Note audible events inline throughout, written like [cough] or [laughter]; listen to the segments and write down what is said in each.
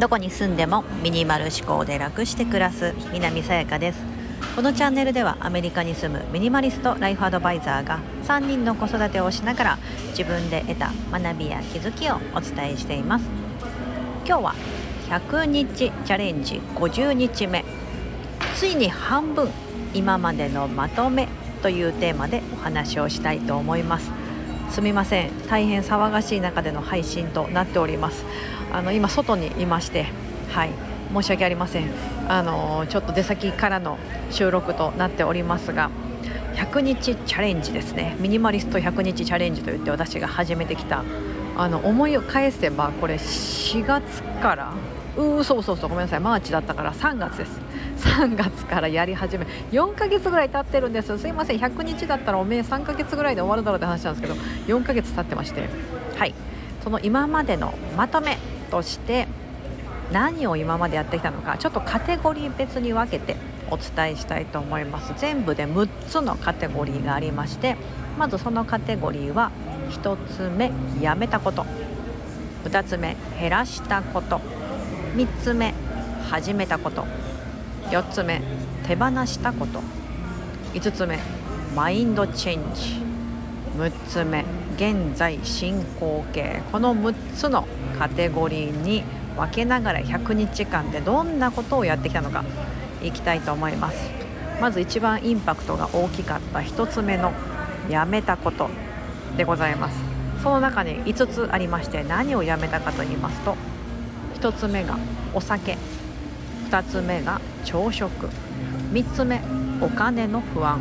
どこに住んでもミニマル思考で楽して暮らす南さやかです。このチャンネルではアメリカに住むミニマリストライフアドバイザーが3人の子育てをしながら自分で得た学びや気づきをお伝えしています。今日は100日チャレンジ50日目。ついに半分今までのまとめというテーマでお話をしたいと思います。すみません。大変騒がしい中での配信となっております。あの今外にいましてはい。申し訳ありません。あのちょっと出先からの収録となっておりますが100日チャレンジですね。ミニマリスト100日チャレンジといって私が始めてきたあの思いを返せばこれ4月からうそうそうそうごめんなさい。マーチだったから3月です。3月からやり始め4ヶ月ぐらい経ってるんですすいません100日だったらおめえ3ヶ月ぐらいで終わるだろうって話なんですけど4ヶ月経ってまして。はい。その今までのまとめとして何を今までやってきたのかちょっとカテゴリー別に分けてお伝えしたいと思います。全部で6つのカテゴリーがありましてまずそのカテゴリーは1つ目やめたこと。2つ目減らしたこと。3つ目始めたこと。4つ目手放したこと。5つ目マインドチェンジ。6つ目現在進行形。この6つのカテゴリーに分けながら100日間でどんなことをやってきたのかいきたいと思います。まず一番インパクトが大きかった1つ目のやめたことでございます。その中に5つありまして何をやめたかと言いますと1つ目がお酒。2つ目が朝食。3つ目お金の不安。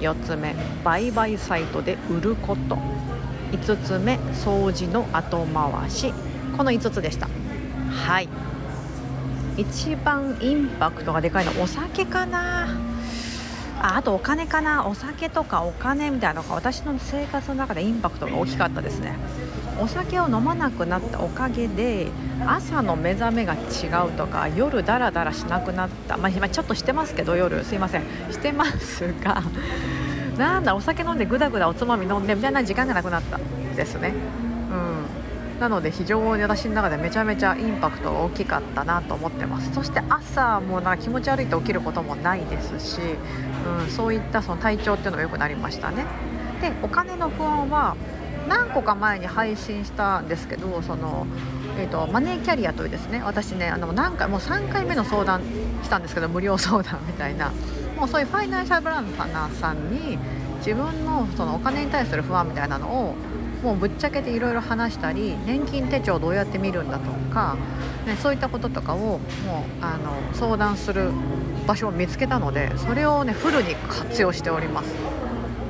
4つ目売買サイトで売ること。5つ目掃除の後回し。この5つでした。はい。一番インパクトがでかいのお酒かな。ああとお金かな。お酒とかお金みたいなのが私の生活の中でインパクトが大きかったですね。お酒を飲まなくなったおかげで朝の目覚めが違うとか夜ダラダラしなくなった、まあ、今ちょっとしてますけど夜。すいません。してますが [laughs] なんだお酒飲んでぐだぐだおつまみ飲んでみたいな時間がなくなったですね。うん。なので非常に私の中でめちゃめちゃインパクトが大きかったなと思ってます。そして朝もなんか気持ち悪いと起きることもないですし、うん、そういったその体調っていうのが良くなりましたね。でお金の不安は何個か前に配信したんですけどその、えーと、マネーキャリアというですね私ねあの何回もう3回目の相談したんですけど無料相談みたいなもうそういうファイナンシャルブランナーさんに自分のそのお金に対する不安みたいなのをもうぶっちゃけていろいろ話したり年金手帳をどうやって見るんだとか、ね、そういったこととかをもうあの相談する場所を見つけたのでそれをねフルに活用しております。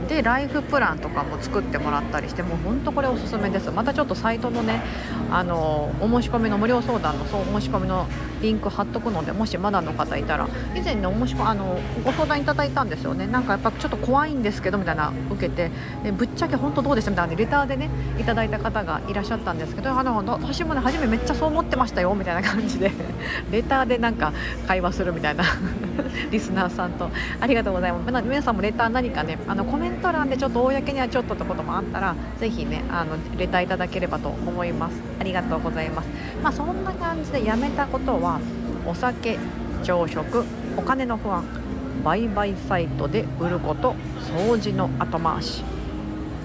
でライフプランとかも作ってもらったりしてもう本当これおすすめです。またちょっとサイトのねあのお申し込みの無料相談のそうお申し込みのリンク貼っとくのでもしまだの方いたら以前ねお申し込あのご相談いただいたんですよね。なんかやっぱちょっと怖いんですけどみたいな受けてぶっちゃけ本当どうです？みたいなレターでねいただいた方がいらっしゃったんですけどあの私もね初めめっちゃそう思ってましたよみたいな感じで [laughs] レターでなんか会話するみたいな。[laughs] リスナーさんと。ありがとうございます。皆さんもレター何かねあのコメンント欄でちょっと公にはちょっとってこともあったらぜひねあのレターいただければと思います。ありがとうございます。まあそんな感じでやめたことはお酒朝食お金の不安売買サイトで売ること掃除の後回し。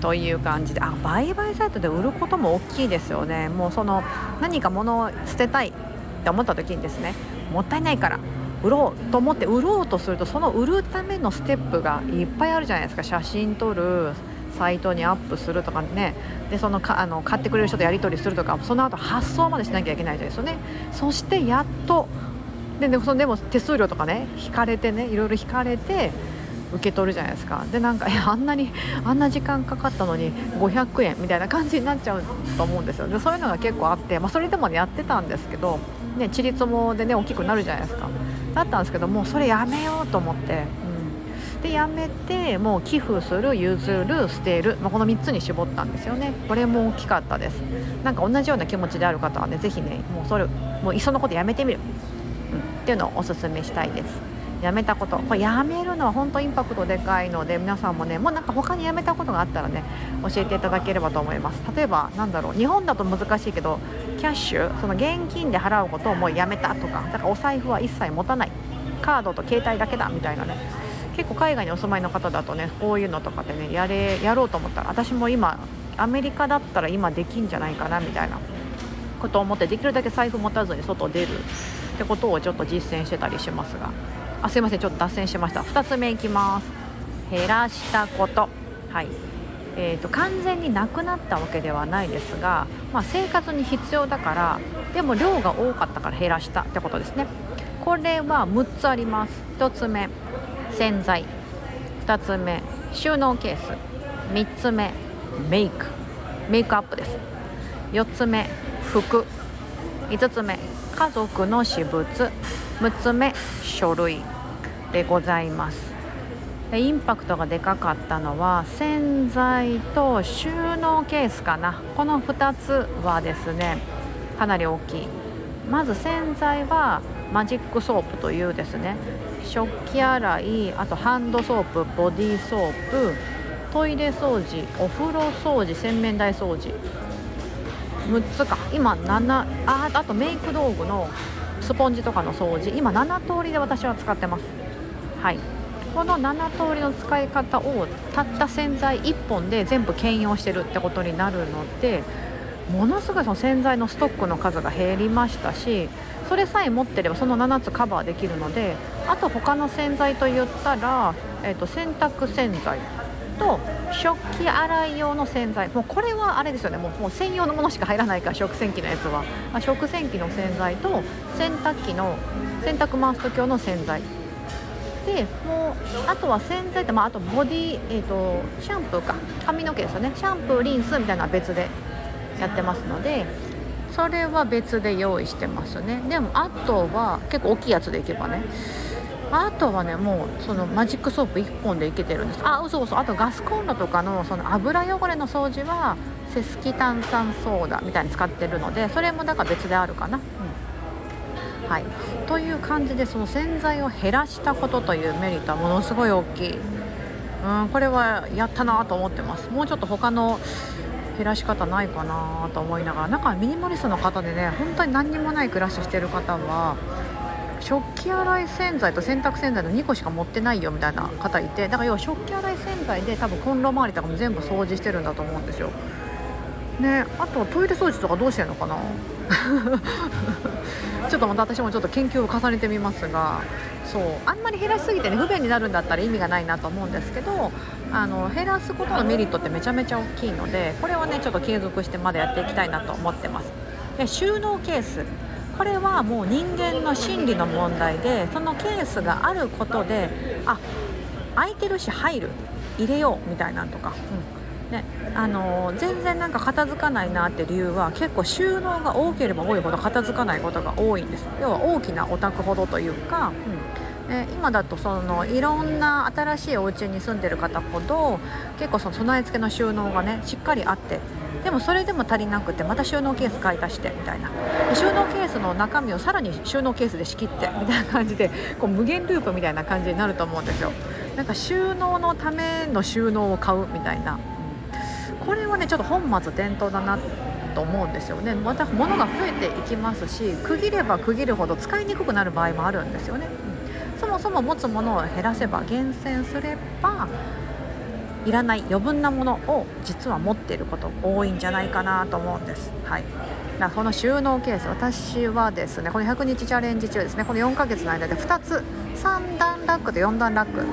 という感じであ売買サイトで売ることも大きいですよね。もうその何か物を捨てたいって思った時にですねもったいないから売ろうと思って売ろうとするとその売るためのステップがいっぱいあるじゃないですか。写真撮るサイトにアップするとかね。でそのかあの買ってくれる人とやり取りするとかその後発送までしなきゃいけないじゃない。ですよねそしてやっとででそでも手数料とかね引かれてねいろいろ引かれて受け取るじゃないですか。でなんかあんなにあんな時間かかったのに500円みたいな感じになっちゃうと思うんですよ。でそういうのが結構あって、まあ、それでも、ね、やってたんですけど、ね、ちりつもでね大きくなるじゃないですか。だったんですけどもうそれやめようと思って、うん、でやめてもう寄付する譲る捨てる、まあ、この3つに絞ったんですよね。これも大きかったです。なんか同じような気持ちである方はね是非ねもうそれもういっそのことやめてみる、うん、っていうのをおすすめしたいです。やめたこと。これやめるのは本当インパクトでかいので皆さんもねもうなんか他にやめたことがあったらね教えていただければと思います。例えばなんだろう。日本だと難しいけどキャッシュその現金で払うことをもうやめたとかだからお財布は一切持たない。カードと携帯だけだみたいなね。結構海外にお住まいの方だとねこういうのとかでねやれやろうと思ったら私も今アメリカだったら今できんじゃないかなみたいな。ことを思ってできるだけ財布持たずに外出るってことをちょっと実践してたりしますが。あすいませんちょっと脱線しました。2つ目いきます。減らしたこと。はい。えーと、完全になくなったわけではないですが、まあ、生活に必要だからでも量が多かったから減らしたってことですね。これは6つあります。1つ目洗剤。2つ目収納ケース。3つ目メイク。メイクアップです。4つ目服。5つ目家族の私物。6つ目書類でございます。インパクトがでかかったのは洗剤と収納ケースかな。この2つはですねかなり大きい。まず洗剤はマジックソープというですね食器洗いあとハンドソープボディーソープトイレ掃除お風呂掃除洗面台掃除。6つか。今7ああとメイク道具のスポンジとかの掃除。今7通りで私は使ってます。はい。この7通りの使い方をたった洗剤1本で全部兼用してるってことになるのでものすごいその洗剤のストックの数が減りましたしそれさえ持ってればその7つカバーできるのであと他の洗剤といったら、えー、と洗濯洗剤と食器洗い用の洗剤。もうこれはあれですよね。もうもう専用のものしか入らないから食洗機のやつは、まあ、食洗機の洗剤と洗濯機の洗濯回す時用の洗剤。でもうあとは洗剤って、まあ、あとボディ、えーと、シャンプーか。髪の毛ですよね。シャンプーリンスみたいなのは別でやってますのでそれは別で用意してますね。でもあとは結構大きいやつでいけばね。あとはねもうそのマジックソープ1本でいけてるんです。あ嘘嘘あとガスコンロとかのその油汚れの掃除はセスキ炭酸ソーダみたいに使ってるのでそれもだから別であるかな、はい。という感じでその洗剤を減らしたことというメリットはものすごい大きい。うんこれはやったなと思ってます。もうちょっと他の減らし方ないかなと思いながらなんかミニマリストの方でね本当に何にもない暮らししてる方は食器洗い洗剤と洗濯洗剤の2個しか持ってないよみたいな方いてだから要は食器洗い洗剤で多分コンロ周りとかも全部掃除してるんだと思うんですよ。ね。あとトイレ掃除とかどうしてんのかな？[laughs] ちょっとまた私もちょっと研究を重ねてみますがそう。あんまり減らしすぎてね不便になるんだったら意味がないなと思うんですけどあの減らすことのメリットってめちゃめちゃ大きいのでこれはねちょっと継続してまだやっていきたいなと思ってます。で収納ケース。これはもう人間の心理の問題でそのケースがあることであ空いてるし入る。入れようみたいなんとか、うん。ねあの、全然なんか片付かないなって理由は結構収納が多ければ多いほど片付かないことが多いんです。要は大きなお宅ほどというか、うん。ね、今だとそのいろんな新しいお家に住んでる方ほど結構その備え付けの収納がねしっかりあってでもそれでも足りなくてまた収納ケース買い足してみたいな。収納ケースの中身をさらに収納ケースで仕切ってみたいな感じでこう無限ループみたいな感じになると思うんですよ。なんか収納のための収納を買うみたいな、これはねちょっと本末転倒だなと思うんですよね。また物が増えていきますし区切れば区切るほど使いにくくなる場合もあるんですよね、うん、そもそも持つものを減らせば厳選すればいらない余分なものを実は持っていること多いんじゃないかなと思うんです。はい。だこの収納ケース私はですねこの100日チャレンジ中ですねこの4ヶ月の間で2つ3段ラックと4段ラック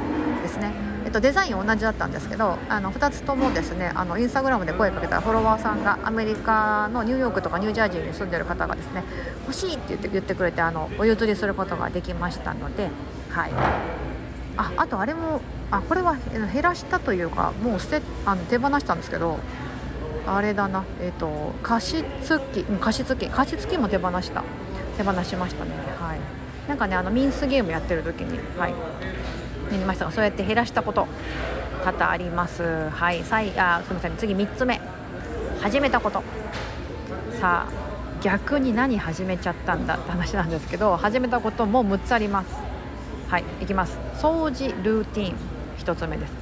ですね。と、デザイン同じだったんですけどあの2つともですねあのインスタグラムで声かけたらフォロワーさんがアメリカのニューヨークとかニュージャージーに住んでる方がですね欲しいって言って言ってくれてあのお譲りすることができましたので、はい、ああとあれもあこれは減らしたというかもう捨てあの手放したんですけどあれだなえ、ー、と加湿器、加湿器加湿器も手放した手放しましたね。はい。なんかねあのミンスゲームやってる時にはい。ましたそうやって減らしたこと多々あります。はいさいあすみません。次3つ目。始めたこと。さあ逆に何始めちゃったんだって話なんですけど始めたことも6つあります。はいいきます。掃除ルーティン。1つ目です。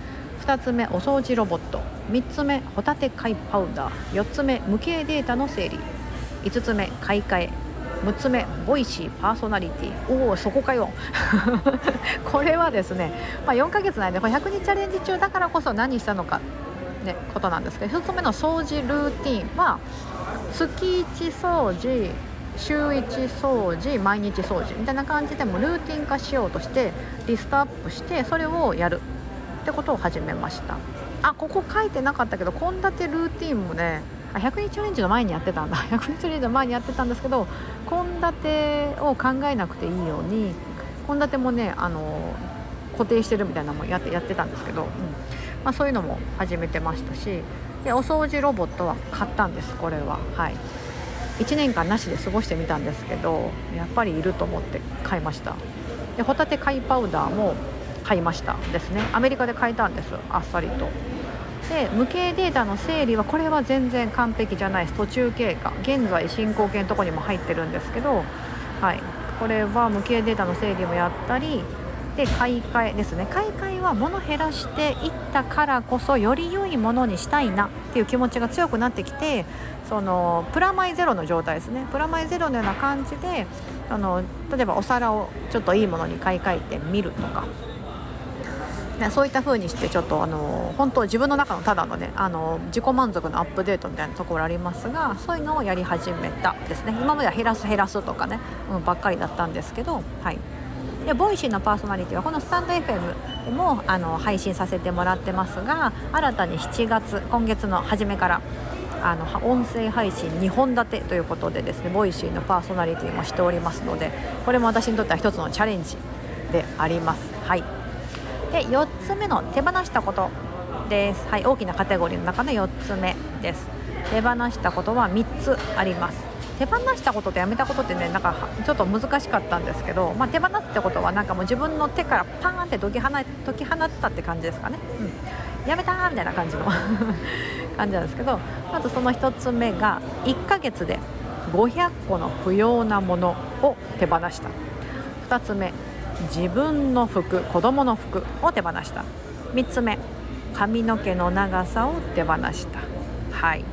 2つ目お掃除ロボット。3つ目ホタテ貝パウダー。4つ目無形データの整理。5つ目買い替え。6つ目ボイシーパーソナリティ。おおそこかよ。[laughs] これはですね、まあ、4ヶ月内で100日チャレンジ中だからこそ何したのかねことなんですけど1つ目の掃除ルーティン。は月1掃除週1掃除毎日掃除。みたいな感じでもルーティン化しようとしてリストアップしてそれをやる。ってことを始めました。あここ書いてなかったけど献立ルーティンもねあ100日チャレンジの前にやってたんだ。[laughs] 100日チャレンジの前にやってたんですけど献立を考えなくていいように献立もねあの固定してるみたいなのもやってやってたんですけど、うん。まあ、そういうのも始めてましたしでお掃除ロボットは買ったんですこれは。はい。1年間なしで過ごしてみたんですけどやっぱりいると思って買いました。でホタテ貝パウダーも買いましたですね。アメリカで買えたんですあっさりと。で無形データの整理はこれは全然完璧じゃないです。途中経過現在進行形のとこにも入ってるんですけどはい。これは無形データの整理もやったりで買い替えですね。買い替えは物減らしていったからこそより良いものにしたいなっていう気持ちが強くなってきてそのプラマイゼロの状態ですね。プラマイゼロのような感じであの例えばお皿をちょっといいものに買い替えてみるとか。ね、そういった風にしてちょっとあの本当自分の中のただのねあの自己満足のアップデートみたいなところありますがそういうのをやり始めたですね。今までは減らす減らすとかね、うん、ばっかりだったんですけどはい。でボイシーのパーソナリティはこのスタンド FM もあの配信させてもらってますが新たに7月今月の初めからあの音声配信2本立てということでですねボイシーのパーソナリティもしておりますのでこれも私にとっては一つのチャレンジであります。はい。で4つ目の手放したことです、はい、大きなカテゴリーの中の4つ目です。手放したことは3つあります。手放したこととやめたことってねなんかちょっと難しかったんですけど、まあ、手放すってことはなんかもう自分の手からパーンって解き放解き放ったって感じですかね、うん、やめたみたいな感じの [laughs] 感じなんですけどまずその1つ目が1ヶ月で500個の不要なものを手放した。2つ目自分の服子供の服を手放した。3つ目髪の毛の長さを手放した。はい。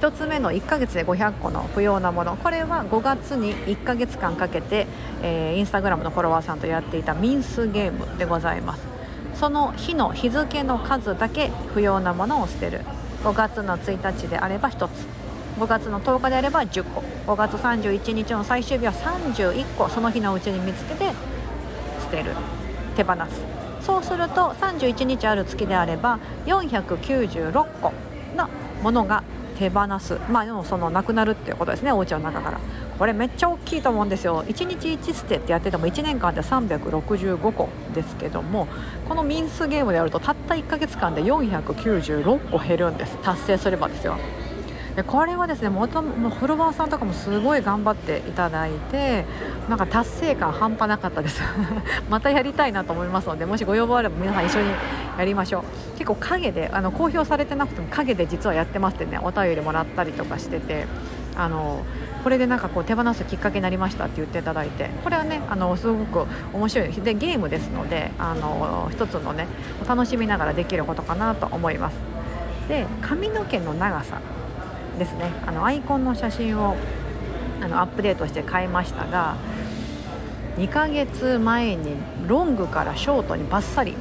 1つ目の1ヶ月で500個の不要なもの。これは5月に1ヶ月間かけて、えー、インスタグラムのフォロワーさんとやっていたミンスゲームでございます。その日の日付の数だけ不要なものを捨てる。5月の1日であれば1つ。5月の10日であれば10個。5月31日の最終日は31個。その日のうちに見つけててる手放す。そうすると31日ある月であれば496個のものが手放す。まあでもそのなくなるっていうことですねお家の中から。これめっちゃ大きいと思うんですよ。1日1捨てってやってても1年間で365個ですけどもこのミンスゲームでやるとたった1ヶ月間で496個減るんです。達成すればですよ。でこれはですね元もフォロワーさんとかもすごい頑張っていただいてなんか達成感半端なかったです。[laughs] またやりたいなと思いますのでもしご要望あれば皆さん一緒にやりましょう。結構陰であの公表されてなくても陰で実はやってますってねお便りもらったりとかしててあのこれでなんかこう手放すきっかけになりましたって言っていただいてこれはねあのすごく面白い。でゲームですのであの一つのね楽しみながらできることかなと思います。で髪の毛の長さ。ですね。あのアイコンの写真をあのアップデートして買いましたが2ヶ月前にロングからショートにバッサリ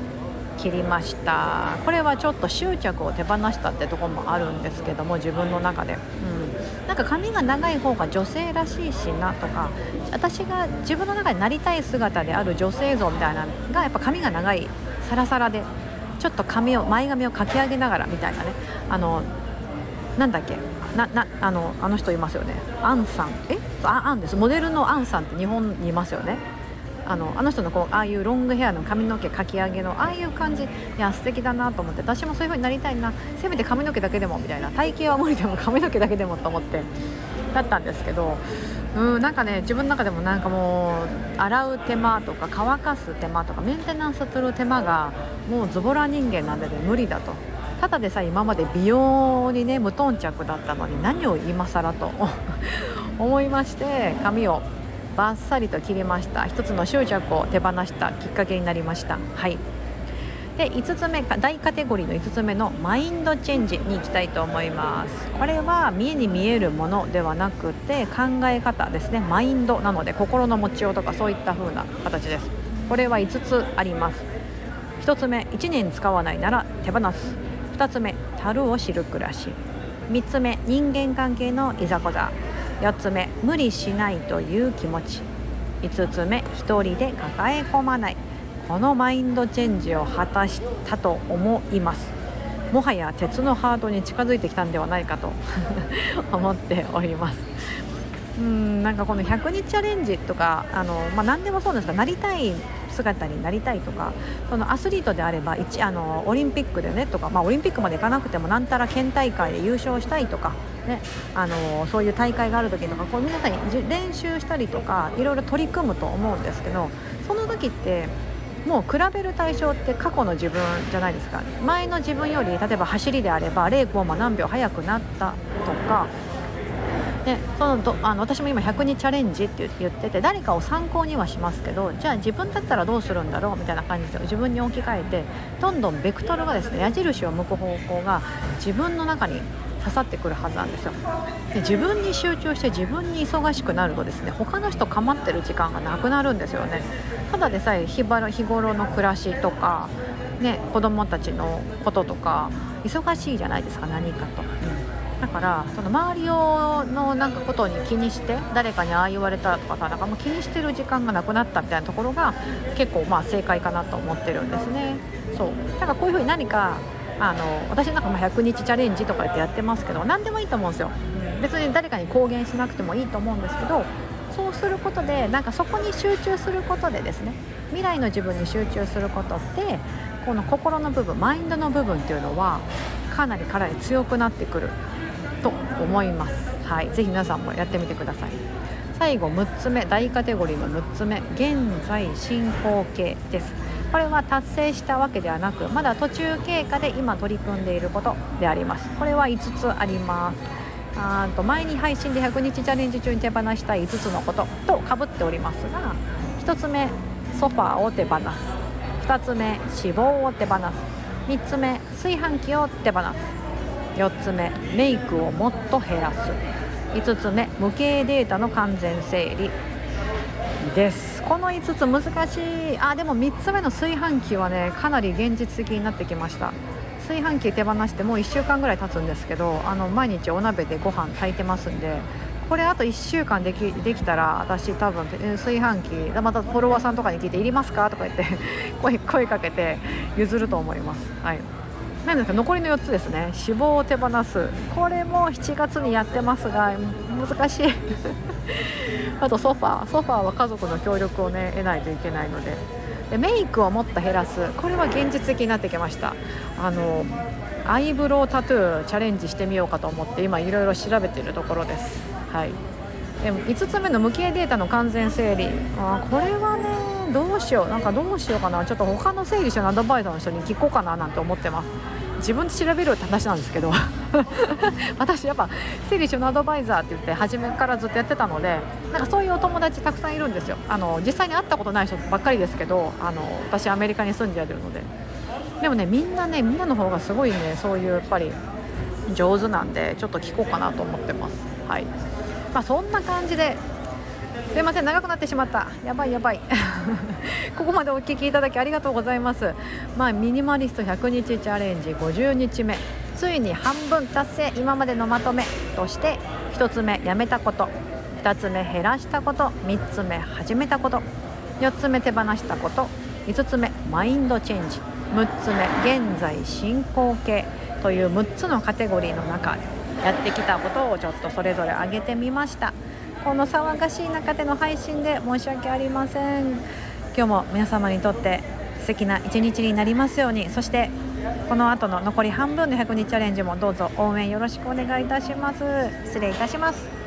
切りました。これはちょっと執着を手放したってとこもあるんですけども自分の中で、うん、なんか髪が長い方が女性らしいしなとか私が自分の中でなりたい姿である女性像みたいなのがやっぱ髪が長いサラサラでちょっと髪を前髪をかき上げながらみたいなね。あのなんだっけななあのあの人いますよね。アンさん。え？あアンです。モデルのアンさんって日本にいますよね。あのあの人のこうああいうロングヘアの髪の毛かき上げのああいう感じ。いや素敵だなと思って。私もそういう風になりたいな。せめて髪の毛だけでもみたいな。体型は無理でも髪の毛だけでもと思ってだったんですけど。うんなんかね自分の中でもなんかもう洗う手間とか乾かす手間とかメンテナンスする手間がもうズボラ人間なんで、ね、無理だと。ただでさえ今まで美容にね無頓着だったのに何を今更と思いまして髪をバッサリと切りました。一つの執着を手放したきっかけになりました。はい。で5つ目大カテゴリーの5つ目のマインドチェンジに行きたいと思います。これは見えに見えるものではなくて考え方ですね。マインドなので心の持ちようとかそういった風な形です。これは5つあります。1つ目1年使わないなら手放す。2つ目樽を知る暮らし。3つ目人間関係のいざこざ。4つ目無理しないという気持ち。5つ目1人で抱え込まない。このマインドチェンジを果たしたと思います。もはや鉄のハートに近づいてきたんではないかと [laughs] 思っております。うんなんかこの100日チャレンジとかあの、まあ、何でもそうですがなりたい姿になりたいとかそのアスリートであれば一あのオリンピックでねとか、まあ、オリンピックまで行かなくてもなんたら県大会で優勝したいとか、ね、あのそういう大会がある時とかこう皆さんに練習したりとかいろいろ取り組むと思うんですけどその時ってもう比べる対象って過去の自分じゃないですか。前の自分より例えば走りであれば0コンマ何秒速くなったとかでそのどあの私も今100日チャレンジって言ってて誰かを参考にはしますけどじゃあ自分だったらどうするんだろう？みたいな感じで自分に置き換えてどんどんベクトルがですね矢印を向く方向が自分の中に刺さってくるはずなんですよ。で自分に集中して自分に忙しくなるとですね他の人構ってる時間がなくなるんですよね。ただでさえ日頃の暮らしとかね子供たちのこととか忙しいじゃないですか何かと。うんだからその周りをのなんかことに気にして誰かにああ言われたとかさなんかもう気にしてる時間がなくなったみたいなところが結構まあ正解かなと思ってるんですね。そう。だからこういうふうに何かあの私なんかも100日チャレンジとか言ってやってますけど何でもいいと思うんですよ、別に誰かに公言しなくてもいいと思うんですけどそうすることでなんかそこに集中することでですね未来の自分に集中することってこの心の部分マインドの部分っていうのはかなりかなり強くなってくる。と思います。はい、ぜひ皆さんもやってみてください。最後6つ目大カテゴリーの6つ目。現在進行形です。これは達成したわけではなくまだ途中経過で今取り組んでいることであります。これは5つあります。あと前に配信で100日チャレンジ中に手放したい5つのこととかぶっておりますが1つ目ソファーを手放す。2つ目脂肪を手放す。3つ目炊飯器を手放す。4つ目メイクをもっと減らす。5つ目無形データの完全整理です。この5つ難しい。あでも3つ目の炊飯器はねかなり現実的になってきました。炊飯器手放してもう1週間ぐらい経つんですけどあの毎日お鍋でご飯炊いてますんでこれあと1週間できできたら私多分炊飯器またフォロワーさんとかに聞いて「いりますか?」とか言って声声かけて譲ると思います。はい。なんですか残りの4つですね。脂肪を手放す。これも7月にやってますが難しい。[laughs] あとソファー。ソファーは家族の協力をね得ないといけないので。でメイクをもっと減らす。これは現実的になってきました。あのアイブロウタトゥーチャレンジしてみようかと思って今いろいろ調べているところです。はい。でも5つ目の無形データの完全整理。あこれはねどうしよう。なんかどうしようかな。ちょっと他の整理収納アドバイザーの人に聞こうかななんて思ってます。自分で調べるって話なんですけど。[laughs] 私やっぱ整理収納アドバイザーって言って初めからずっとやってたのでなんかそういうお友達たくさんいるんですよ。あの実際に会ったことない人ばっかりですけどあの私アメリカに住んでるので。でもねみんなねみんなの方がすごいねそういうやっぱり上手なんでちょっと聞こうかなと思ってます。はい。まあそんな感じで。すいません長くなってしまった。やばいやばい。[laughs] ここまでお聞きいただきありがとうございます。まあミニマリスト100日チャレンジ50日目。ついに半分達成。今までのまとめ。として1つ目やめたこと。2つ目減らしたこと。3つ目始めたこと。4つ目手放したこと。5つ目マインドチェンジ。6つ目現在進行形。という6つのカテゴリーの中やってきたことをちょっとそれぞれ挙げてみました。この騒がしい中での配信で申し訳ありません。今日も皆様にとって素敵な一日になりますように。そしてこの後の残り半分の100日チャレンジもどうぞ応援よろしくお願いいたします。失礼いたします。